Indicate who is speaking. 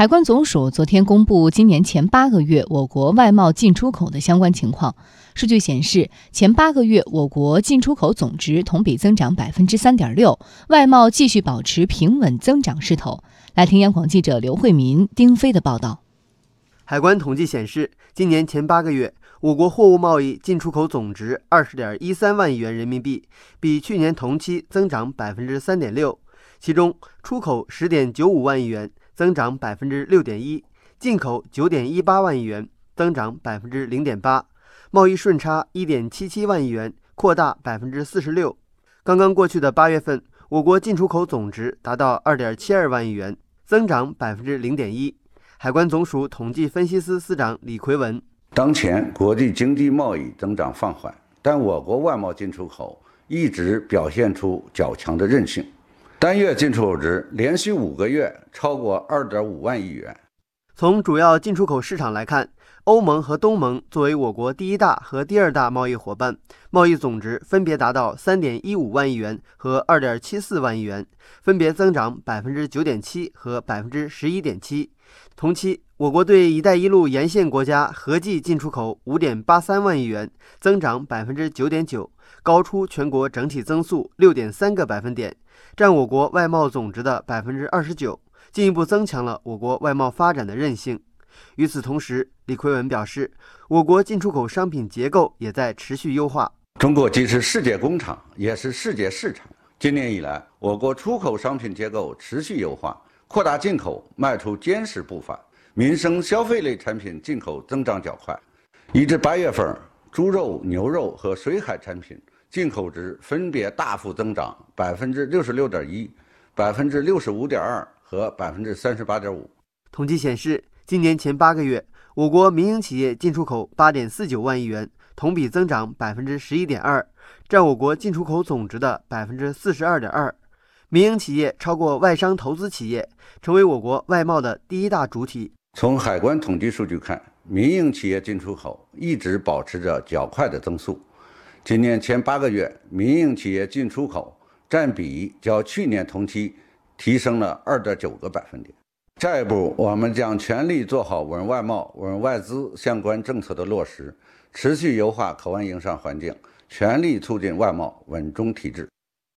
Speaker 1: 海关总署昨天公布今年前八个月我国外贸进出口的相关情况。数据显示，前八个月我国进出口总值同比增长百分之三点六，外贸继续保持平稳增长势头。来听央广记者刘慧民、丁飞的报道。
Speaker 2: 海关统计显示，今年前八个月，我国货物贸易进出口总值二十点一三万亿元人民币，比去年同期增长百分之三点六。其中，出口十点九五万亿元。增长百分之六点一，进口九点一八万亿元，增长百分之零点八，贸易顺差一点七七万亿元，扩大百分之四十六。刚刚过去的八月份，我国进出口总值达到二点七二万亿元，增长百分之零点一。海关总署统计分析司司长李奎文：
Speaker 3: 当前国际经济贸易增长放缓，但我国外贸进出口一直表现出较强的韧性。单月进出口值连续五个月超过二点五万亿元。
Speaker 2: 从主要进出口市场来看，欧盟和东盟作为我国第一大和第二大贸易伙伴，贸易总值分别达到三点一五万亿元和二点七四万亿元，分别增长百分之九点七和百分之十一点七。同期，我国对“一带一路”沿线国家合计进出口五点八三万亿元，增长百分之九点九，高出全国整体增速六点三个百分点。占我国外贸总值的百分之二十九，进一步增强了我国外贸发展的韧性。与此同时，李奎文表示，我国进出口商品结构也在持续优化。
Speaker 3: 中国既是世界工厂，也是世界市场。今年以来，我国出口商品结构持续优化，扩大进口迈出坚实步伐。民生消费类产品进口增长较快，一至八月份，猪肉、牛肉和水海产品。进口值分别大幅增长，百分之六十六点一、百分之六十五点二和百分之三十八点五。
Speaker 2: 统计显示，今年前八个月，我国民营企业进出口八点四九万亿元，同比增长百分之十一点二，占我国进出口总值的百分之四十二点二。民营企业超过外商投资企业，成为我国外贸的第一大主体。
Speaker 3: 从海关统计数据看，民营企业进出口一直保持着较快的增速。今年前八个月，民营企业进出口占比较去年同期提升了二点九个百分点。下一步，我们将全力做好稳外贸、稳外资相关政策的落实，持续优化口岸营商环境，全力促进外贸稳中提质。